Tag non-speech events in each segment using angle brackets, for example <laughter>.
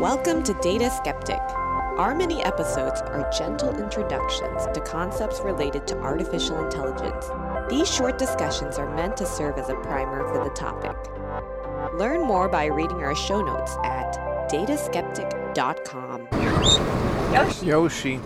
Welcome to Data Skeptic. Our mini episodes are gentle introductions to concepts related to artificial intelligence. These short discussions are meant to serve as a primer for the topic. Learn more by reading our show notes at dataskeptic.com. Yoshi. Yoshi.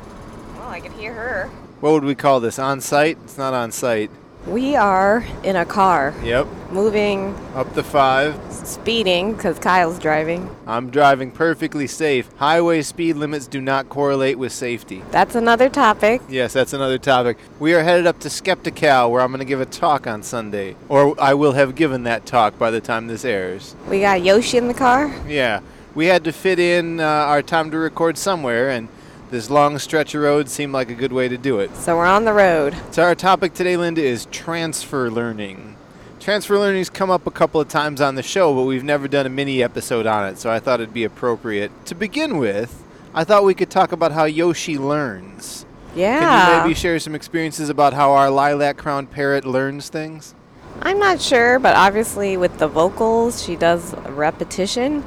Oh, I can hear her. What would we call this? On site? It's not on site. We are in a car Yep. Moving, Up to five. speeding because Kyle's driving. I'm driving perfectly safe. Highway speed limits do not correlate with safety. That's another topic. Yes, that's another topic. We are headed up to Skeptical, where I'm going to give a talk on Sunday. Or I will have given that talk by the time this airs. We got Yoshi in the car. Yeah. We had to fit in uh, our time to record somewhere, and this long stretch of road seemed like a good way to do it. So we're on the road. So our topic today, Linhda, is transfer learning. Transfer learning's come up a couple of times on the show, but we've never done a mini episode on it, so I thought it'd be appropriate. To begin with, I thought we could talk about how Yoshi learns. Yeah. Can you maybe share some experiences about how our lilac crowned parrot learns things? I'm not sure, but obviously with the vocals, she does repetition.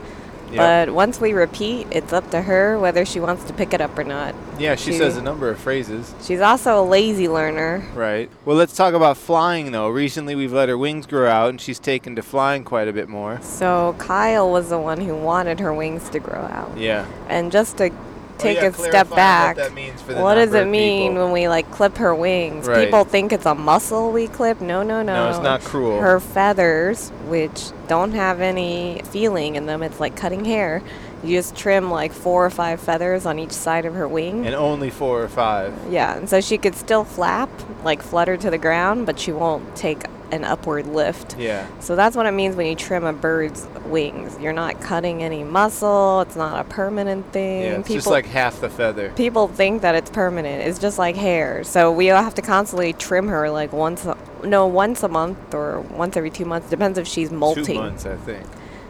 But once we repeat, it's up to her whether she wants to pick it up or not. yeah, she she- says a number of phrases. She's also a lazy learner. Right. Well, let's talk about flying, though. Recently, we've let her wings grow out, and she's taken to flying quite a bit more. So Kyle was the one who wanted her wings to grow out. Yeah. And just to take Oh, yeah, a step what back, that means for the what does it mean people. when we like clip her wings? Right. People think it's a muscle we clip. No, no, no. No, it's not cruel. Her feathers, which don't have any feeling in them, it's like cutting hair. You just trim like four or five feathers on each side of her wing. And only four or five. yeah, and so she could still flap, like flutter to the ground, but she won't take an upward lift. Yeah. So that's what it means when you trim a bird's wings. You're not cutting any muscle. It's not a permanent thing. Yeah, it's people, just like half the feather. people think that it's permanent. It's just like hair. So we have to constantly trim her like once, a, no, once a month or once every two months. Depends if she's molting. Two months, I think.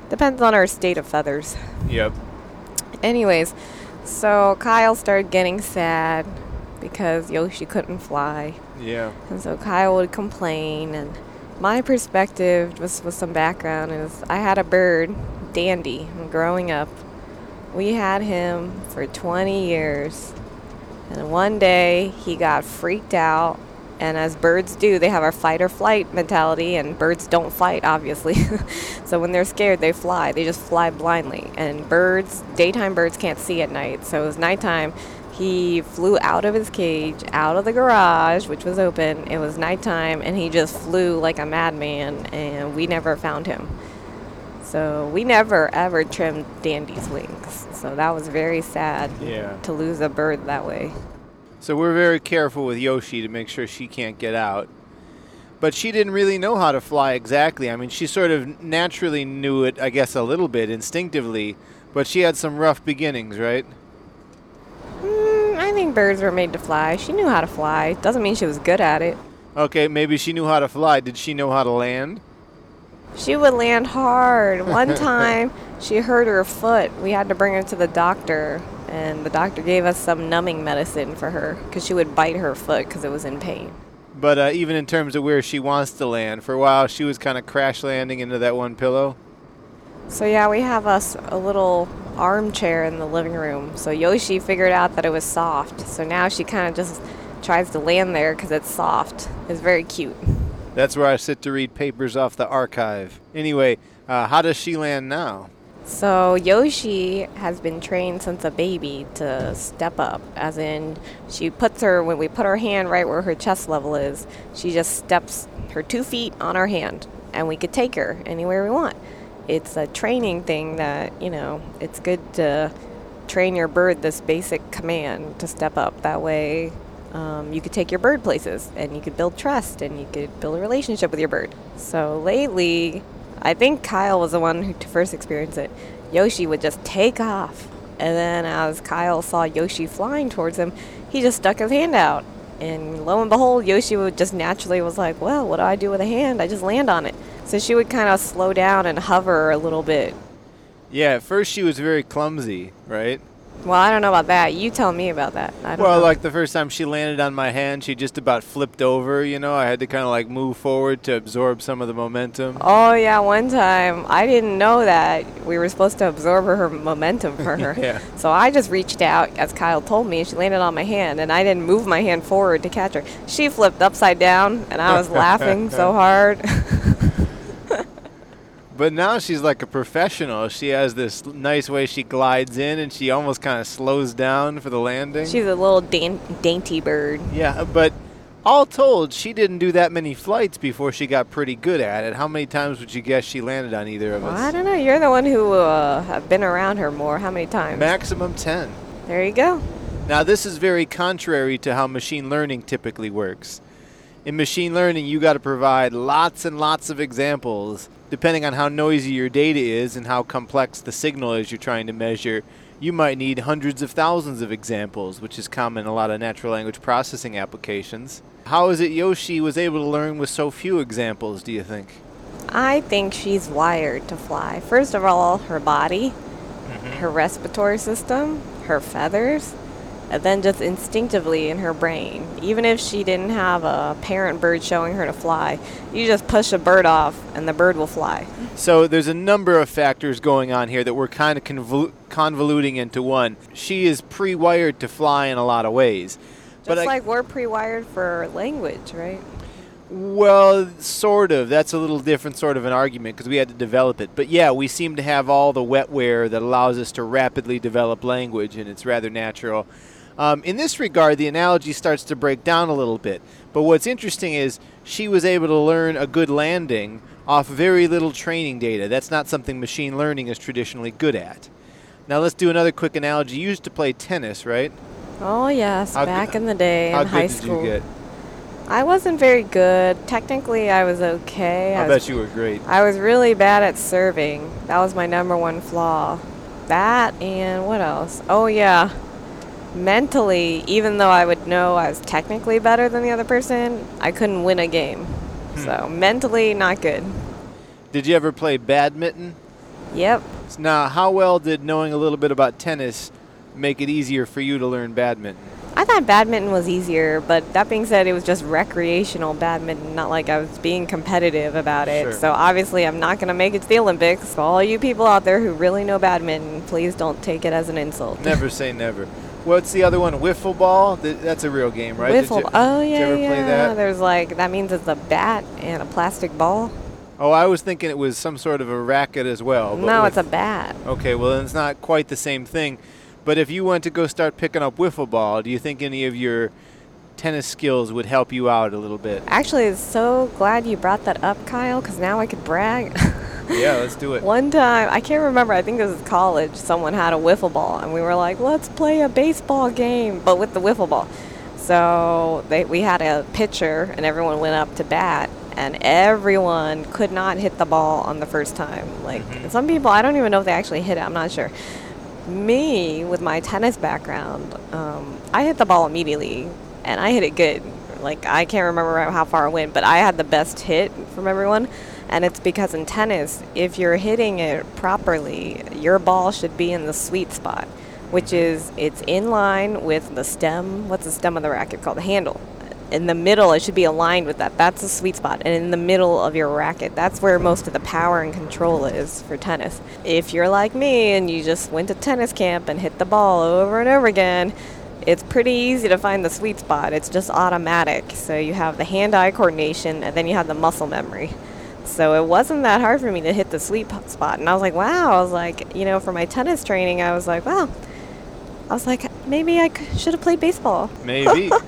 Depends on her state of feathers. Yep. Anyways, so Kyle started getting sad because Yoshi couldn't fly. Yeah. And so Kyle would complain, and my perspective, just with some background, is I had a bird, Dandy, growing up. We had him for 20 years. And one day he got freaked out. And as birds do, they have a fight or flight mentality, and birds don't fight, obviously. <laughs> so when they're scared, they fly. They just fly blindly. And birds, daytime birds can't see at night. So it was nighttime. He flew out of his cage, out of the garage, which was open. It was nighttime, and he just flew like a madman, and we never found him. So we never ever trimmed Dandy's wings. So that was very sad Yeah. to lose a bird that way. So we're very careful with Yoshi to make sure she can't get out. But she didn't really know how to fly exactly. I mean, she sort of naturally knew it, I guess, a little bit instinctively. But she had some rough beginnings, right? Mm, I think birds were made to fly. She knew how to fly. Doesn't mean she was good at it. Okay, maybe she knew how to fly. Did she know how to land? She would land hard. One <laughs> time, she hurt her foot. We had to bring her to the doctor, and the doctor gave us some numbing medicine for her because she would bite her foot because it was in pain. But uh, even in terms of where she wants to land, for a while she was kind of crash landing into that one pillow. So yeah, we have us a little armchair in the living room. So Yoshi figured out that it was soft. So now she kind of just tries to land there because it's soft. It's very cute. That's where I sit to read papers off the arXiv. Anyway, uh, how does she land now? So Yoshi has been trained since a baby to step up, as in she puts her when we put her hand right where her chest level is, she just steps her two feet on our hand, and we could take her anywhere we want. It's a training thing that you know it's good to train your bird this basic command to step up. That way. Um, you could take your bird places and you could build trust and you could build a relationship with your bird. So lately, I think Kyle was the one who first experienced it. Yoshi would just take off. And then as Kyle saw Yoshi flying towards him, he just stuck his hand out. And lo and behold, Yoshi would just naturally was like, well, what do I do with a hand? I just land on it. So she would kind of slow down and hover a little bit. Yeah, at first she was very clumsy, right? Well, I don't know about that. You tell me about that. I don't Well, know. like the first time she landed on my hand, she just about flipped over. You know, I had to kind of like move forward to absorb some of the momentum. Oh yeah, one time I didn't know that we were supposed to absorb her momentum for her. <laughs> Yeah. So I just reached out as Kyle told me. She landed on my hand, and I didn't move my hand forward to catch her. She flipped upside down, and I was <laughs> laughing so hard. <laughs> But now she's like a professional. She has this nice way she glides in, and she almost kind of slows down for the landing. She's a little dain- dainty bird. yeah, but all told, she didn't do that many flights before she got pretty good at it. How many times would you guess she landed on either of Well, us? I don't know. You're the one who uh, have been around her more. How many times? Maximum 10. there you go. Now, this is very contrary to how machine learning typically works. In machine learning, you got to provide lots and lots of examples. Depending on how noisy your data is and how complex the signal is you're trying to measure, you might need hundreds of thousands of examples, which is common in a lot of natural language processing applications. How is it Yoshi was able to learn with so few examples, do you think? I think she's wired to fly. First of all, her body, mm-hmm. her respiratory system, her feathers, and then just instinctively in her brain. Even if she didn't have a parent bird showing her to fly, you just push a bird off and the bird will fly. So there's a number of factors going on here that we're kind of convol- convoluting into one. She is pre-wired to fly in a lot of ways. Just I- like we're pre-wired for language, right? Well, sort of. That's a little different sort of an argument because we had to develop it. But yeah, we seem to have all the wetware that allows us to rapidly develop language, and it's rather natural. Um, in this regard, the analogy starts to break down a little bit. But what's interesting is she was able to learn a good landing off very little training data. That's not something machine learning is traditionally good at. Now let's do another quick analogy. You used to play tennis, right? Oh yes, How back in the day How in high did school. you get? I wasn't very good. Technically, I was okay. I I was bet you were great. I was really bad at serving. That was my number one flaw. That and what else? Oh, yeah. Mentally, even though I would know I was technically better than the other person, I couldn't win a game. Hmm. So, mentally, not good. Did you ever play badminton? Yep. Now, how well did knowing a little bit about tennis make it easier for you to learn badminton? I thought badminton was easier, but that being said, it was just recreational badminton, not like I was being competitive about it. Sure. So obviously, I'm not going to make it to the Olympics. So all you people out there who really know badminton, please don't take it as an insult. Never <laughs> say never. What's the other one? Wiffle ball? Th- That's a real game, right? Wiffle. you- oh did you yeah, ever yeah. play that? There's like that means it's a bat and a plastic ball. Oh, I was thinking it was some sort of a racket as well. no, with- it's a bat. Okay, well, then it's not quite the same thing. But if you went to go start picking up wiffle ball, do you think any of your tennis skills would help you out a little bit? Actually, I'm so glad you brought that up, Kyle, because now I could brag. <laughs> yeah, let's do it. One time, I can't remember, I think it was college, someone had a wiffle ball, and we were like, let's play a baseball game, but with the wiffle ball. So they, we had a pitcher, and everyone went up to bat, and everyone could not hit the ball on the first time. Like, Mhm. some people, I don't even know if they actually hit it, I'm not sure. Me, with my tennis background, um, I hit the ball immediately, and I hit it good. Like, I can't remember how far it went, but I had the best hit from everyone. And it's because in tennis, if you're hitting it properly, your ball should be in the sweet spot, which is it's in line with the stem. What's the stem of the racket called? The handle. In the middle, it should be aligned with that. That's the sweet spot. And in the middle of your racket, that's where most of the power and control is for tennis. If you're like me and you just went to tennis camp and hit the ball over and over again, it's pretty easy to find the sweet spot. It's just automatic. So you have the hand eye coordination and then you have the muscle memory. So it wasn't that hard for me to hit the sweet spot. And I was like, wow. I was like, you know, for my tennis training, I was like, wow. I was like, maybe I should have played baseball. Maybe. <laughs>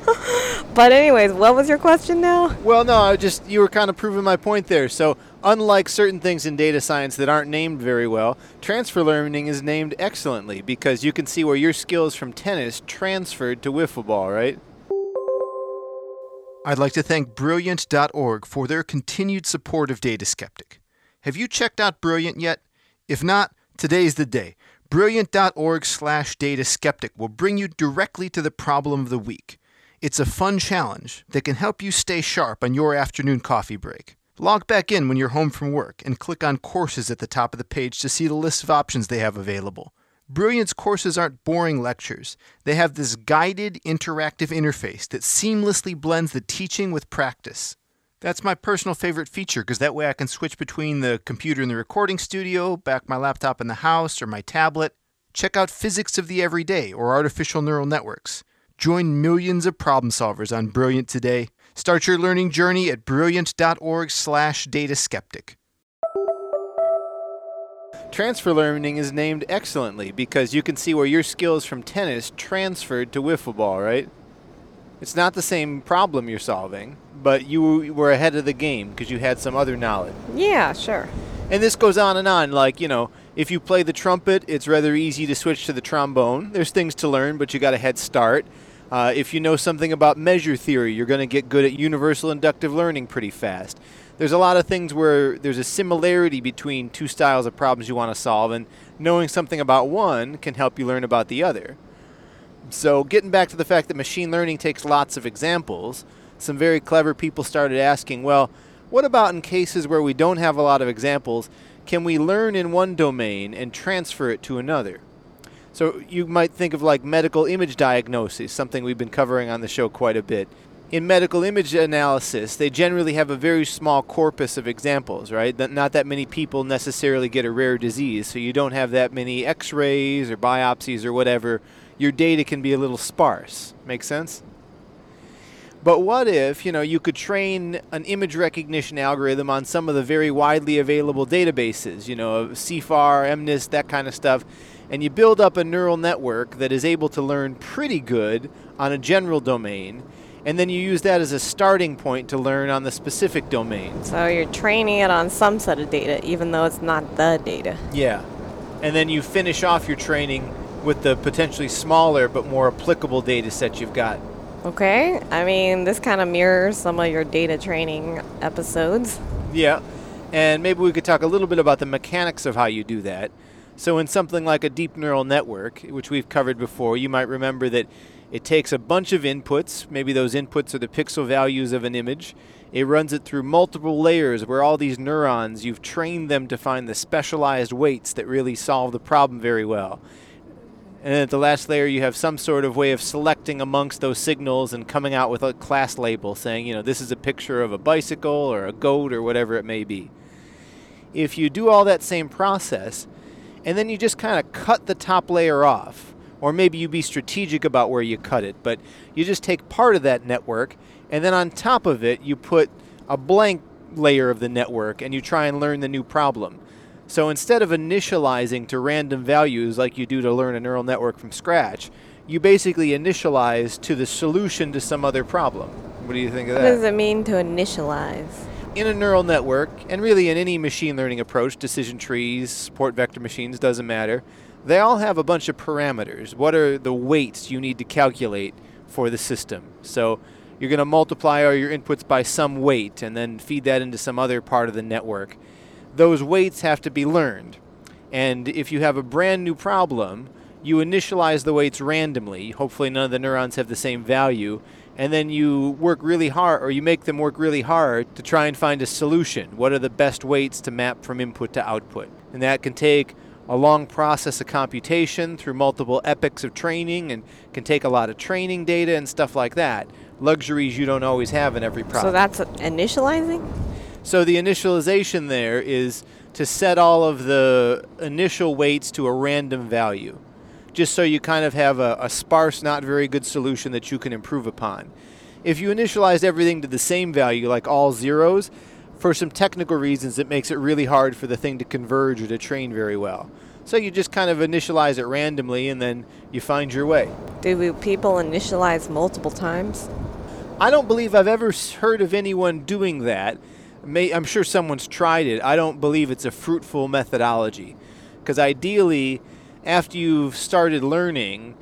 But, anyways, what was your question now? well, no, I just you were kind of proving my point there. So, unlike certain things in data science that aren't named very well, transfer learning is named excellently because you can see where your skills from tennis transferred to wiffle ball, right? I'd like to thank Brilliant.org for their continued support of Data Skeptic. Have you checked out Brilliant yet? If not, today's the day. Brilliant.org slash data skeptic will bring you directly to the problem of the week. It's a fun challenge that can help you stay sharp on your afternoon coffee break. Log back in when you're home from work and click on courses at the top of the page to see the list of options they have available. Brilliant's courses aren't boring lectures. They have this guided interactive interface that seamlessly blends the teaching with practice. That's my personal favorite feature because that way I can switch between the computer in the recording studio, back my laptop in the house, or my tablet. Check out Physics of the Everyday or Artificial Neural Networks. Join millions of problem solvers on Brilliant today. Start your learning journey at brilliant.org/dataskeptic. Transfer learning is named excellently because you can see where your skills from tennis transferred to wiffle ball, right? It's not the same problem you're solving, but you were ahead of the game because you had some other knowledge. Yeah, sure. And this goes on and on. Like, you know, if you play the trumpet, it's rather easy to switch to the trombone. There's things to learn, but you got a head start. Uh, if you know something about measure theory, you're going to get good at universal inductive learning pretty fast there's a lot of things where there's a similarity between two styles of problems you want to solve, and knowing something about one can help you learn about the other. So, getting back to the fact that machine learning takes lots of examples, some very clever people started asking, well, what about in cases where we don't have a lot of examples? Can we learn in one domain and transfer it to another? So, you might think of like medical image diagnosis, something we've been covering on the show quite a bit in medical image analysis, they generally have a very small corpus of examples, right? Not that many people necessarily get a rare disease, so you don't have that many x rays or biopsies or whatever. Your data can be a little sparse. Make sense? But what if, you know, you could train an image recognition algorithm on some of the very widely available databases, you know, CIFAR, MNIST, that kind of stuff, and you build up a neural network that is able to learn pretty good on a general domain and then you use that as a starting point to learn on the specific domain. So you're training it on some set of data, even though it's not the data. Yeah. And then you finish off your training with the potentially smaller but more applicable data set you've got. Okay. I mean, this kind of mirrors some of your data training episodes. Yeah. And maybe we could talk a little bit about the mechanics of how you do that. So, in something like a deep neural network, which we've covered before, you might remember that it takes a bunch of inputs, maybe those inputs are the pixel values of an image. It runs it through multiple layers where all these neurons, you've trained them to find the specialized weights that really solve the problem very well. And at the last layer, you have some sort of way of selecting amongst those signals and coming out with a class label saying, you know, this is a picture of a bicycle or a goat or whatever it may be. If you do all that same process, and then you just kind of cut the top layer off, or maybe you be strategic about where you cut it, but you just take part of that network and then on top of it you put a blank layer of the network and you try and learn the new problem. So instead of initializing to random values like you do to learn a neural network from scratch, you basically initialize to the solution to some other problem. What do you think of that? What does it mean to initialize? In a neural network, and really in any machine learning approach, decision trees, support vector machines, doesn't matter they all have a bunch of parameters. What are the weights you need to calculate for the system? So you're going to multiply all your inputs by some weight and then feed that into some other part of the network. Those weights have to be learned. And if you have a brand new problem, you initialize the weights randomly. Hopefully, none of the neurons have the same value. And then you work really hard, or you make them work really hard to try and find a solution. What are the best weights to map from input to output? And that can take a long process of computation through multiple epochs of training and can take a lot of training data and stuff like that. Luxuries you don't always have in every problem. So that's initializing? So the initialization there is to set all of the initial weights to a random value, just so you kind of have a, a sparse, not very good solution that you can improve upon. If you initialize everything to the same value, like all zeros, for some technical reasons, it makes it really hard for the thing to converge or to train very well. So you just kind of initialize it randomly and then you find your way. Do people initialize multiple times? I don't believe I've ever heard of anyone doing that. I'm sure someone's tried it. I don't believe it's a fruitful methodology. Because ideally, after you've started learning,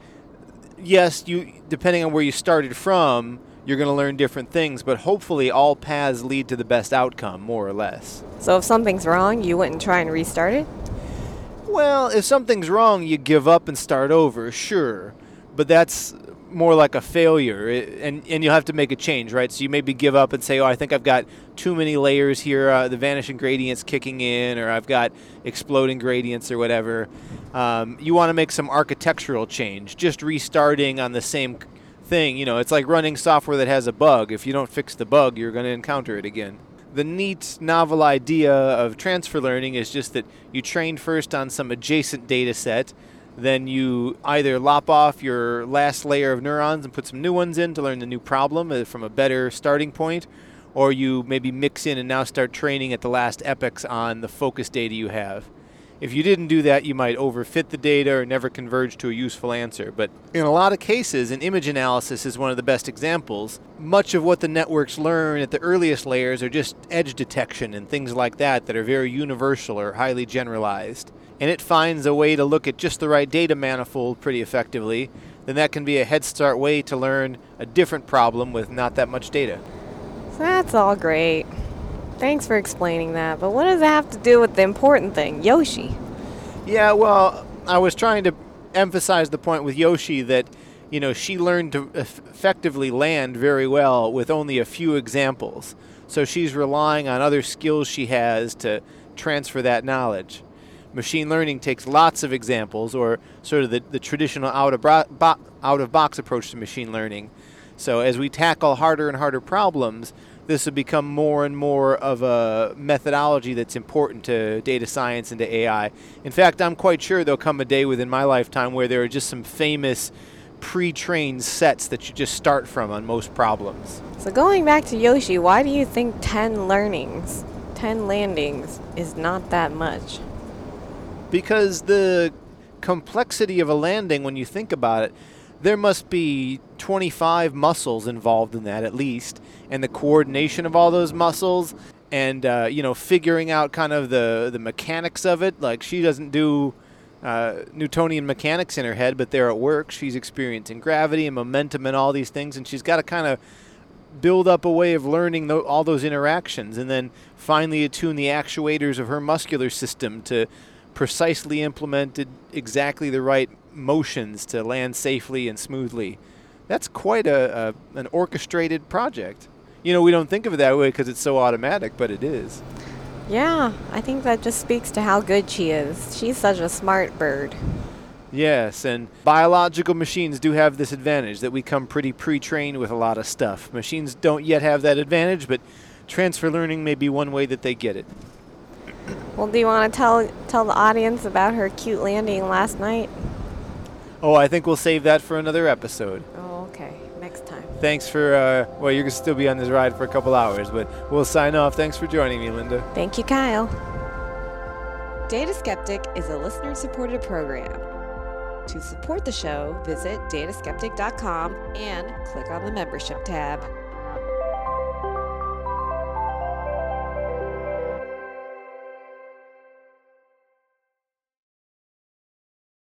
yes, you depending on where you started from, you're going to learn different things, but hopefully all paths lead to the best outcome, more or less. So if something's wrong, you wouldn't try and restart it? Well, if something's wrong, you give up and start over, sure. But that's more like a failure, and and you'll have to make a change, right? So you maybe give up and say, "Oh, I think I've got too many layers here. Uh, the vanishing gradients kicking in, or I've got exploding gradients, or whatever." Um, you want to make some architectural change. Just restarting on the same thing, you know, it's like running software that has a bug. If you don't fix the bug, you're going to encounter it again. The neat, novel idea of transfer learning is just that you train first on some adjacent data set then you either lop off your last layer of neurons and put some new ones in to learn the new problem uh, from a better starting point, or you maybe mix in and now start training at the last epochs on the focus data you have. If you didn't do that, you might overfit the data or never converge to a useful answer. But in a lot of cases, and image analysis is one of the best examples, much of what the networks learn at the earliest layers are just edge detection and things like that that are very universal or highly generalized and it finds a way to look at just the right data manifold pretty effectively, then that can be a head start way to learn a different problem with not that much data. That's all great. Thanks for explaining that, but what does that have to do with the important thing, Yoshi? Yeah, well, I was trying to emphasize the point with Yoshi that, you know, she learned to effectively land very well with only a few examples. So she's relying on other skills she has to transfer that knowledge machine learning takes lots of examples, or sort of the, the traditional out of, bro- bo- out of box approach to machine learning. So as we tackle harder and harder problems, this will become more and more of a methodology that's important to data science and to AI. In fact, I'm quite sure there'll come a day within my lifetime where there are just some famous pre-trained sets that you just start from on most problems. So going back to Yoshi, why do you think 10 learnings, 10 landings is not that much? because the complexity of a landing, when you think about it, there must be 25 muscles involved in that at least, and the coordination of all those muscles, and uh, you know, figuring out kind of the the mechanics of it. Like she doesn't do uh, Newtonian mechanics in her head, but they're at work. She's experiencing gravity and momentum and all these things, and she's got to kind of build up a way of learning th- all those interactions, and then finally attune the actuators of her muscular system to precisely implemented exactly the right motions to land safely and smoothly. That's quite a, a an orchestrated project. You know, we don't think of it that way because it's so automatic, but it is. Yeah, I think that just speaks to how good she is. She's such a smart bird. Yes, and biological machines do have this advantage that we come pretty pre trained with a lot of stuff. Machines don't yet have that advantage, but transfer learning may be one way that they get it. Well, do you want to tell tell the audience about her cute landing last night? Oh, I think we'll save that for another episode. Oh, okay. Next time. Thanks for, uh, well, you're going to still be on this ride for a couple hours, but we'll sign off. Thanks for joining me, Linhda. Thank you, Kyle. Data Skeptic is a listener supported program. To support the show, visit dataskeptic.com and click on the membership tab.